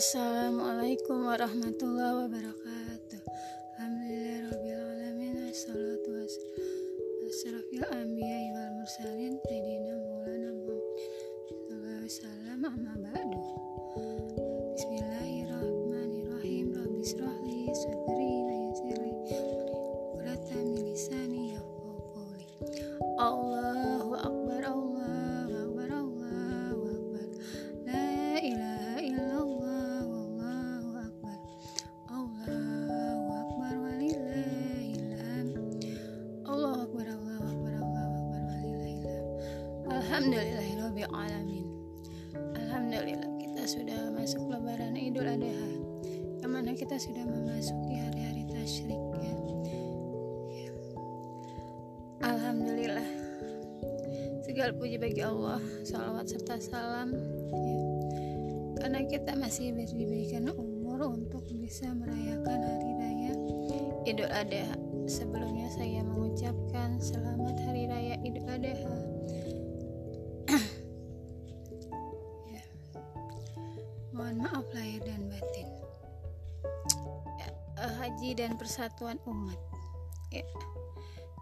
Assalamualaikum warahmatullahi wabarakatuh. Alhamdulillahirabbil Assalatu wassalamu anbiya wal mursalin sayyidina Maulana Muhammad sallallahu amma ba'du. Bismillahirrahmanirrahim. Rabbi israhli sadri wa yassir li amri wa lisani. Allahu Segala puji bagi Allah Salawat serta salam ya. Karena kita masih diberikan umur Untuk bisa merayakan hari raya Idul Adha Sebelumnya saya mengucapkan Selamat Hari Raya Idul Adha ya. Mohon maaf lahir dan batin ya. Haji dan persatuan umat ya.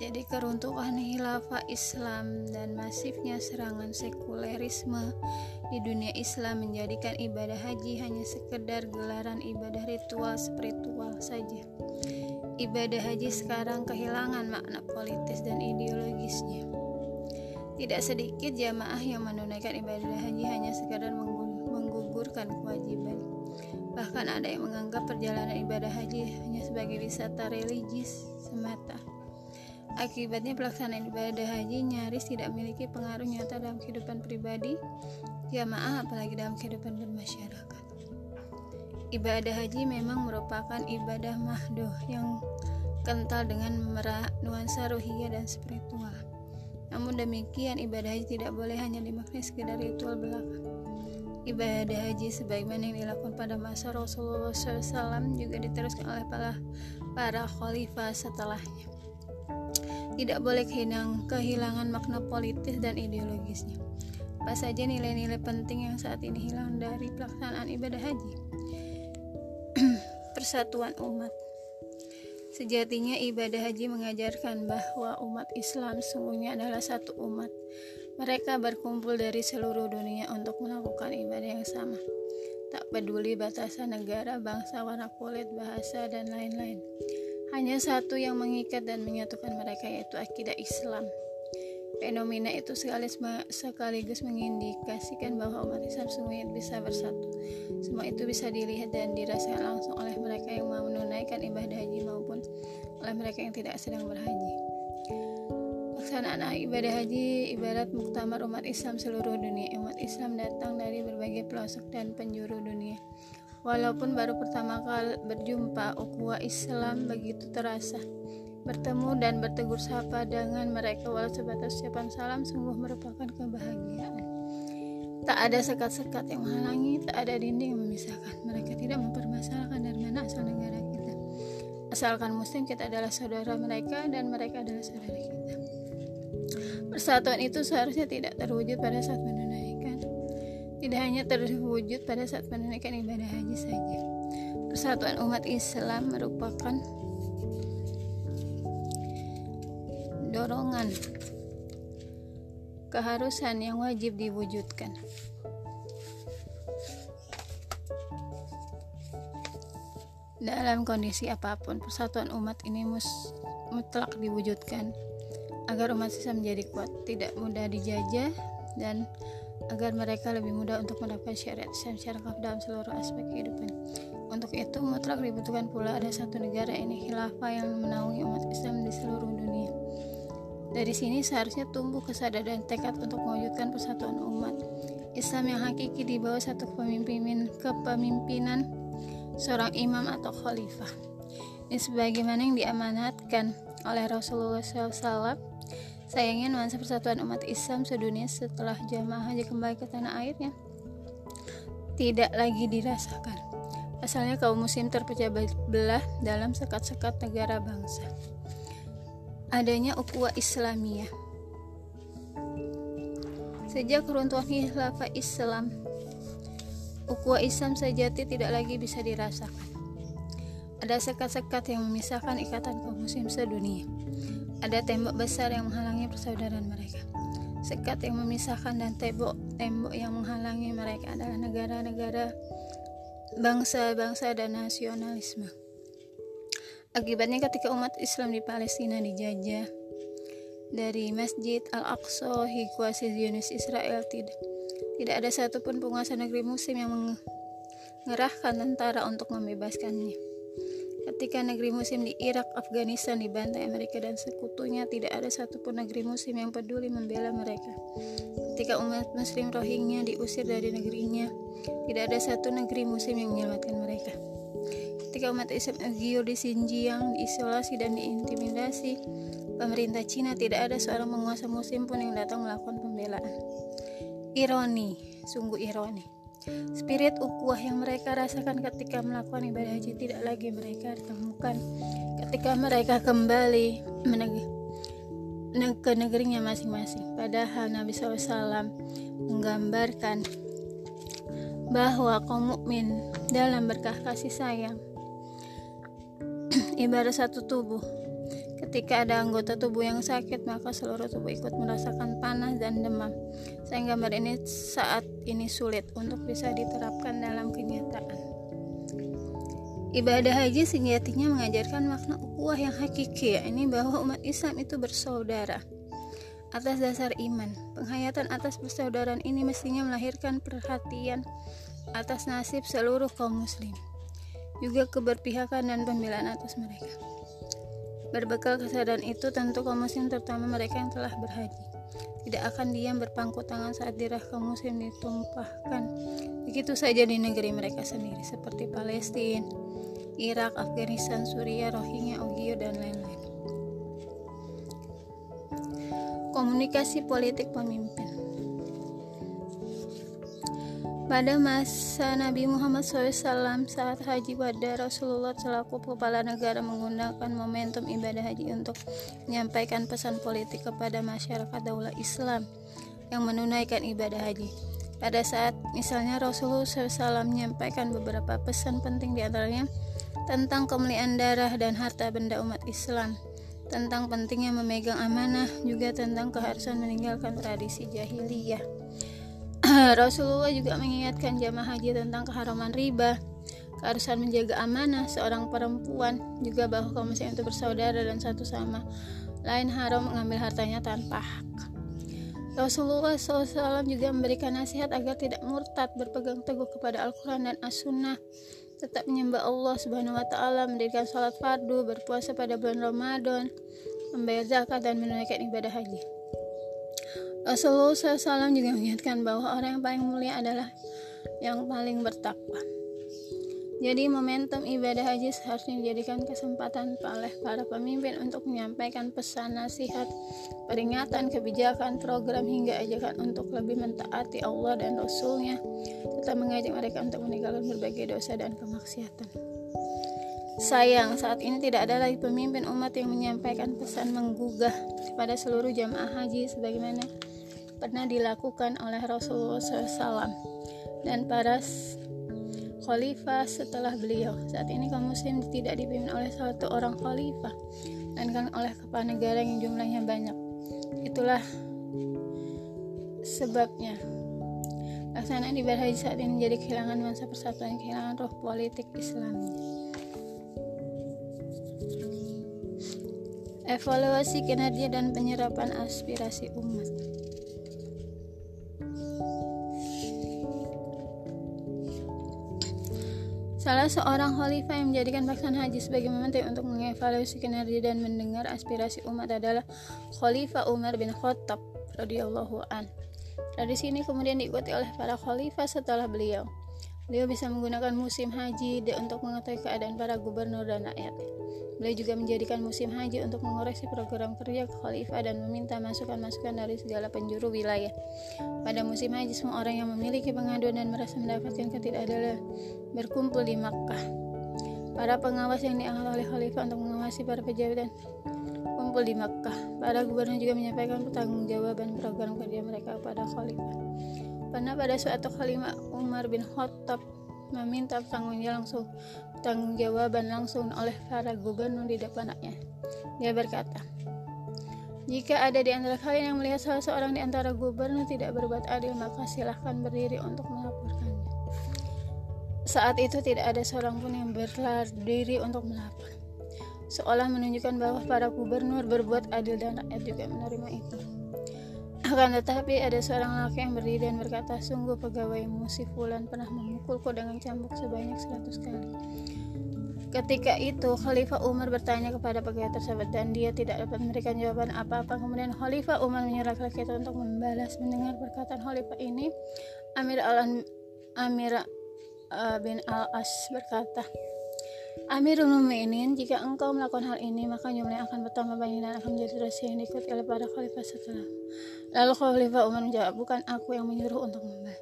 Jadi keruntuhan hilafah Islam dan masifnya serangan sekulerisme di dunia Islam menjadikan ibadah haji hanya sekedar gelaran ibadah ritual spiritual saja. Ibadah haji sekarang kehilangan makna politis dan ideologisnya. Tidak sedikit jamaah yang menunaikan ibadah haji hanya sekadar menggugurkan kewajiban. Bahkan ada yang menganggap perjalanan ibadah haji hanya sebagai wisata religis semata. Akibatnya pelaksanaan ibadah haji nyaris tidak memiliki pengaruh nyata dalam kehidupan pribadi jamaah apalagi dalam kehidupan bermasyarakat. Ibadah haji memang merupakan ibadah mahdoh yang kental dengan merak nuansa ruhiyah dan spiritual. Namun demikian ibadah haji tidak boleh hanya dimaknai sekedar ritual belaka. Ibadah haji sebagaimana yang dilakukan pada masa Rasulullah SAW juga diteruskan oleh para khalifah setelahnya tidak boleh kehilangan, kehilangan makna politis dan ideologisnya. Apa saja nilai-nilai penting yang saat ini hilang dari pelaksanaan ibadah haji? Persatuan umat. Sejatinya ibadah haji mengajarkan bahwa umat Islam sungguhnya adalah satu umat. Mereka berkumpul dari seluruh dunia untuk melakukan ibadah yang sama. Tak peduli batasan negara, bangsa, warna kulit, bahasa, dan lain-lain. Hanya satu yang mengikat dan menyatukan mereka yaitu akidah Islam. Fenomena itu sekaligus, mengindikasikan bahwa umat Islam semuanya bisa bersatu. Semua itu bisa dilihat dan dirasakan langsung oleh mereka yang mau menunaikan ibadah haji maupun oleh mereka yang tidak sedang berhaji. Pelaksanaan ibadah haji ibarat muktamar umat Islam seluruh dunia. Umat Islam datang dari berbagai pelosok dan penjuru dunia. Walaupun baru pertama kali berjumpa, ukhuwah Islam begitu terasa. Bertemu dan bertegur sapa dengan mereka walau sebatas ucapan salam sungguh merupakan kebahagiaan. Tak ada sekat-sekat yang menghalangi, tak ada dinding yang memisahkan. Mereka tidak mempermasalahkan dari mana asal negara kita. Asalkan muslim kita adalah saudara mereka dan mereka adalah saudara kita. Persatuan itu seharusnya tidak terwujud pada saat menunaikan tidak hanya terwujud pada saat menunaikan ibadah haji saja. Persatuan umat Islam merupakan dorongan keharusan yang wajib diwujudkan. Dalam kondisi apa pun, persatuan umat ini mus mutlak diwujudkan agar umat Islam menjadi kuat, tidak mudah dijajah dan agar mereka lebih mudah untuk mendapatkan syariat Islam secara lengkap dalam seluruh aspek kehidupan. Untuk itu, mutlak dibutuhkan pula ada satu negara ini khilafah yang menaungi umat Islam di seluruh dunia. Dari sini seharusnya tumbuh kesadaran tekad untuk mewujudkan persatuan umat Islam yang hakiki di bawah satu kepemimpinan, kepemimpinan seorang imam atau khalifah. Ini sebagaimana yang diamanatkan oleh Rasulullah SAW Sayangnya nuansa persatuan umat Islam sedunia setelah jamaah haji kembali ke tanah airnya tidak lagi dirasakan. Asalnya kaum muslim terpecah belah dalam sekat-sekat negara bangsa. Adanya ukhuwah Islamiyah. Sejak keruntuhan khilafah Islam Ukhuwah Islam sejati tidak lagi bisa dirasakan. Ada sekat-sekat yang memisahkan ikatan kaum muslim sedunia. Ada tembok besar yang menghalangi persaudaraan mereka. Sekat yang memisahkan dan tembok-tembok yang menghalangi mereka adalah negara-negara, bangsa-bangsa dan nasionalisme. Akibatnya ketika umat Islam di Palestina dijajah dari Masjid Al-Aqsa hingga Zionis Israel tidak tidak ada satupun penguasa negeri muslim yang mengerahkan tentara untuk membebaskannya. Ketika negeri muslim di Irak, Afghanistan dibantai Amerika dan sekutunya, tidak ada satupun negeri muslim yang peduli membela mereka. Ketika umat muslim Rohingya diusir dari negerinya, tidak ada satu negeri muslim yang menyelamatkan mereka ketika umat Islam Uyghur di Xinjiang diisolasi dan diintimidasi, pemerintah Cina tidak ada seorang penguasa muslim pun yang datang melakukan pembelaan. Ironi, sungguh ironi. Spirit ukuah yang mereka rasakan ketika melakukan ibadah haji tidak lagi mereka temukan ketika mereka kembali ke negerinya masing-masing. Padahal Nabi SAW menggambarkan bahwa kaum mukmin dalam berkah kasih sayang ibarat satu tubuh. Ketika ada anggota tubuh yang sakit, maka seluruh tubuh ikut merasakan panas dan demam. Sehingga gambar ini saat ini sulit untuk bisa diterapkan dalam kenyataan. Ibadah haji sejatinya mengajarkan makna ukhuwah yang hakiki, yakni bahwa umat Islam itu bersaudara. Atas dasar iman, penghayatan atas persaudaraan ini mestinya melahirkan perhatian atas nasib seluruh kaum muslim juga keberpihakan dan pembelaan atas mereka. Berbekal kesadaran itu, tentu kaum muslim terutama mereka yang telah berhaji. Tidak akan diam berpangku tangan saat dirah kaum muslim ditumpahkan. Begitu saja di negeri mereka sendiri seperti Palestina, Irak, Afghanistan, Suriah, Rohingya, Uyghur dan lain-lain. Komunikasi politik pemimpin pada masa Nabi Muhammad SAW saat haji pada Rasulullah selaku kepala negara menggunakan momentum ibadah haji untuk menyampaikan pesan politik kepada masyarakat daulah Islam yang menunaikan ibadah haji. Pada saat misalnya Rasulullah SAW menyampaikan beberapa pesan penting di antaranya tentang kemuliaan darah dan harta benda umat Islam, tentang pentingnya memegang amanah, juga tentang keharusan meninggalkan tradisi jahiliyah. Rasulullah juga mengingatkan jamaah haji tentang keharaman riba, keharusan menjaga amanah seorang perempuan, juga bahwa kaum muslim itu bersaudara dan satu sama lain haram mengambil hartanya tanpa hak. Rasulullah SAW juga memberikan nasihat agar tidak murtad berpegang teguh kepada Al-Quran dan As-Sunnah tetap menyembah Allah Subhanahu wa taala, mendirikan salat fardu, berpuasa pada bulan Ramadan, membayar zakat dan menunaikan ibadah haji. Rasulullah SAW juga mengingatkan bahwa orang yang paling mulia adalah yang paling bertakwa. Jadi momentum ibadah haji seharusnya dijadikan kesempatan oleh para pemimpin untuk menyampaikan pesan nasihat, peringatan, kebijakan, program hingga ajakan untuk lebih mentaati Allah dan Rasulnya, serta mengajak mereka untuk meninggalkan berbagai dosa dan kemaksiatan. Sayang, saat ini tidak ada lagi pemimpin umat yang menyampaikan pesan menggugah kepada seluruh jamaah haji sebagaimana pernah dilakukan oleh Rasulullah SAW dan para khalifah setelah beliau. Saat ini kaum muslim tidak dipimpin oleh satu orang khalifah, dan kan oleh kepala negara yang jumlahnya banyak. Itulah sebabnya Laksanaan ibadah haji saat ini menjadi kehilangan masa persatuan, kehilangan roh politik Islamnya. Evaluasi kinerja dan penyerapan aspirasi umat. Salah seorang khalifah yang menjadikan pelaksanaan haji sebagai momentum untuk mengevaluasi kinerja dan mendengar aspirasi umat adalah Khalifah Umar bin Khattab radhiyallahu an. Tradisi ini kemudian diikuti oleh para khalifah setelah beliau. Beliau bisa menggunakan musim haji untuk mengetahui keadaan para gubernur dan rakyat. Beliau juga menjadikan musim haji untuk mengoreksi program kerja khalifah dan meminta masukan-masukan dari segala penjuru wilayah. Pada musim haji, semua orang yang memiliki pengaduan dan merasa mendapatkan ketidakadilan berkumpul di Makkah. Para pengawas yang diangkat oleh khalifah untuk mengawasi para pejabat dan kumpul di Makkah. Para gubernur juga menyampaikan pertanggungjawaban program kerja mereka kepada khalifah. Pernah pada suatu kalimat Umar bin Khattab meminta tanggung jawab langsung tanggung jawaban langsung oleh para gubernur di depannya. Dia berkata, jika ada di antara kalian yang melihat salah seorang di antara gubernur tidak berbuat adil, maka silahkan berdiri untuk melaporkannya. Saat itu tidak ada seorang pun yang berdiri untuk melapor. Seolah menunjukkan bahwa para gubernur berbuat adil dan rakyat juga menerima itu. Akan tetapi ada seorang laki yang berdiri dan berkata, Sungguh pegawaimu si Fulan pernah memukulku dengan cambuk sebanyak seratus kali. Ketika itu, Khalifah Umar bertanya kepada pegawai tersebut dan dia tidak dapat memberikan jawaban apa-apa. Kemudian Khalifah Umar menyuruh laki itu untuk membalas. Mendengar perkataan Khalifah ini, Amir al Amir uh, bin al-As berkata, Amirul Mukminin, jika engkau melakukan hal ini, maka jumlahnya akan bertambah banyak dan akan menjadi rahasia yang diikuti oleh para khalifah setelah. Lalu Khalifah Umar menjawab, bukan aku yang menyuruh untuk membahas,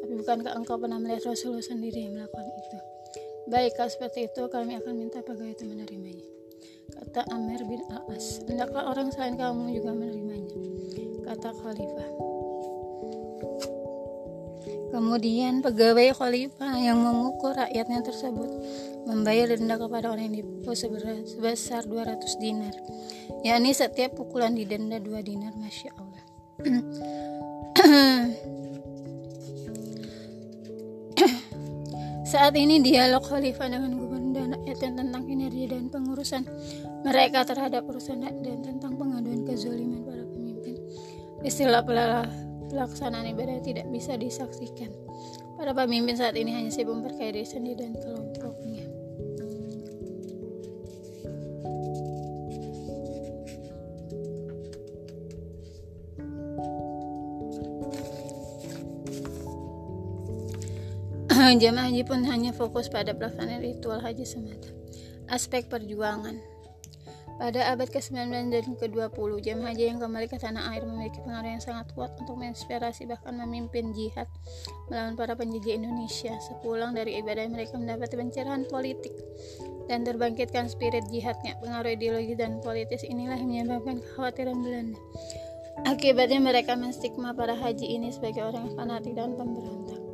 tapi bukankah engkau pernah melihat Rasulullah sendiri yang melakukan itu? Baik, kalau seperti itu, kami akan minta pegawai itu menerimanya. Kata Amir bin Al-As, hendaklah orang selain kamu juga menerimanya. Kata Khalifah. Kemudian pegawai khalifah yang memukul rakyatnya tersebut membayar denda kepada orang yang dipukul sebesar 200 dinar yakni setiap pukulan didenda 2 dinar Masya Allah Saat ini dialog khalifah dengan gubernur dan rakyat tentang kinerja dan pengurusan mereka terhadap urusan dan tentang pengaduan kezaliman para pemimpin. Istilah pelaksanaan ibadah tidak bisa disaksikan. Para pemimpin saat ini hanya sibuk berkaya diri sendiri dan kelompoknya. Jamaah haji pun hanya fokus pada pelaksanaan ritual haji semata. Aspek perjuangan pada abad ke-19 dan ke-20, jemaah haji yang kembali ke tanah air memiliki pengaruh yang sangat kuat untuk menginspirasi bahkan memimpin jihad melawan para penjajah Indonesia. Sepulang dari ibadah mereka mendapat pencerahan politik dan terbangkitkan spirit jihadnya. Pengaruh ideologi dan politis inilah yang menyebabkan kekhawatiran Belanda. Akibatnya mereka menstigma para haji ini sebagai orang yang fanatik dan pemberontak.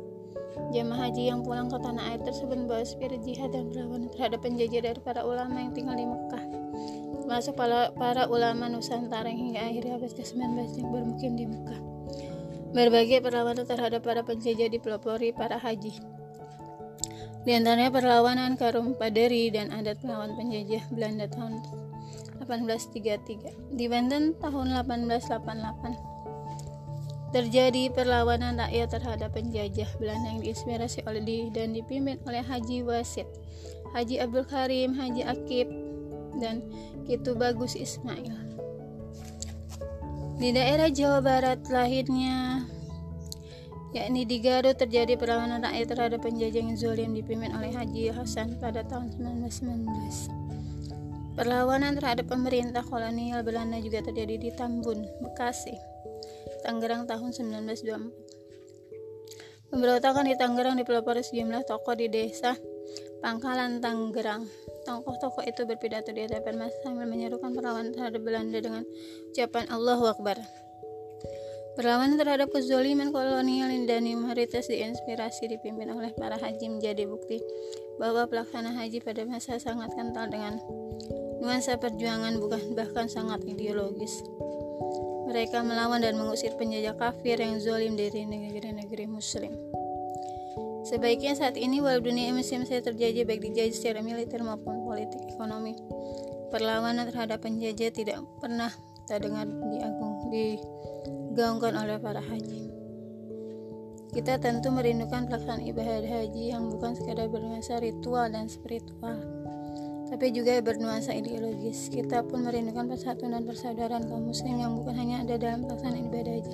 Jemaah haji yang pulang ke tanah air tersebut membawa spirit jihad dan perlawanan terhadap penjajah dari para ulama yang tinggal di Mekah termasuk para, para ulama Nusantara hingga akhir abad ke-19 yang bermukim di Mekah. Berbagai perlawanan terhadap para penjajah dipelopori para haji. Di antaranya perlawanan Karum Paderi dan adat melawan penjajah Belanda tahun 1833. Di Banten tahun 1888 terjadi perlawanan rakyat terhadap penjajah Belanda yang diinspirasi oleh di dan dipimpin oleh Haji Wasit, Haji Abdul Karim, Haji Akib, dan Kitu Bagus Ismail. Di daerah Jawa Barat lahirnya yakni di Garut terjadi perlawanan rakyat terhadap penjajah yang zolim dipimpin oleh Haji Hasan pada tahun 1919. Perlawanan terhadap pemerintah kolonial Belanda juga terjadi di Tambun, Bekasi, Tangerang tahun 1924. Pemberontakan di Tangerang dipelopori sejumlah tokoh di desa Pangkalan Tangerang Tokoh-tokoh itu berpidato di hadapan masa sambil menyerukan perlawanan terhadap Belanda dengan ucapan Allahu Akbar. Perlawanan terhadap kezoliman kolonial dan minoritas diinspirasi dipimpin oleh para haji menjadi bukti bahwa pelaksana haji pada masa sangat kental dengan nuansa perjuangan bukan bahkan sangat ideologis. Mereka melawan dan mengusir penjajah kafir yang zolim dari negeri-negeri muslim. Sebaiknya saat ini walau dunia muslim saya terjadi baik dijajah secara militer maupun politik ekonomi. Perlawanan terhadap penjajah tidak pernah kita dengar diagung digaungkan oleh para haji. Kita tentu merindukan pelaksanaan ibadah haji yang bukan sekadar bernuansa ritual dan spiritual, tapi juga bernuansa ideologis. Kita pun merindukan persatuan dan persaudaraan kaum muslim yang bukan hanya ada dalam pelaksanaan ibadah haji,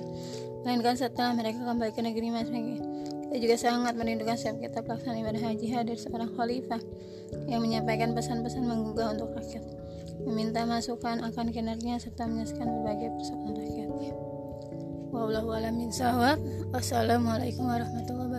melainkan setelah mereka kembali ke negeri masing-masing kita juga sangat merindukan setiap kita pelaksanaan ibadah haji hadir seorang khalifah yang menyampaikan pesan-pesan menggugah untuk rakyat, meminta masukan akan kinerjanya serta menyaksikan berbagai persoalan rakyatnya. Wallahu a'lam Wassalamualaikum warahmatullahi.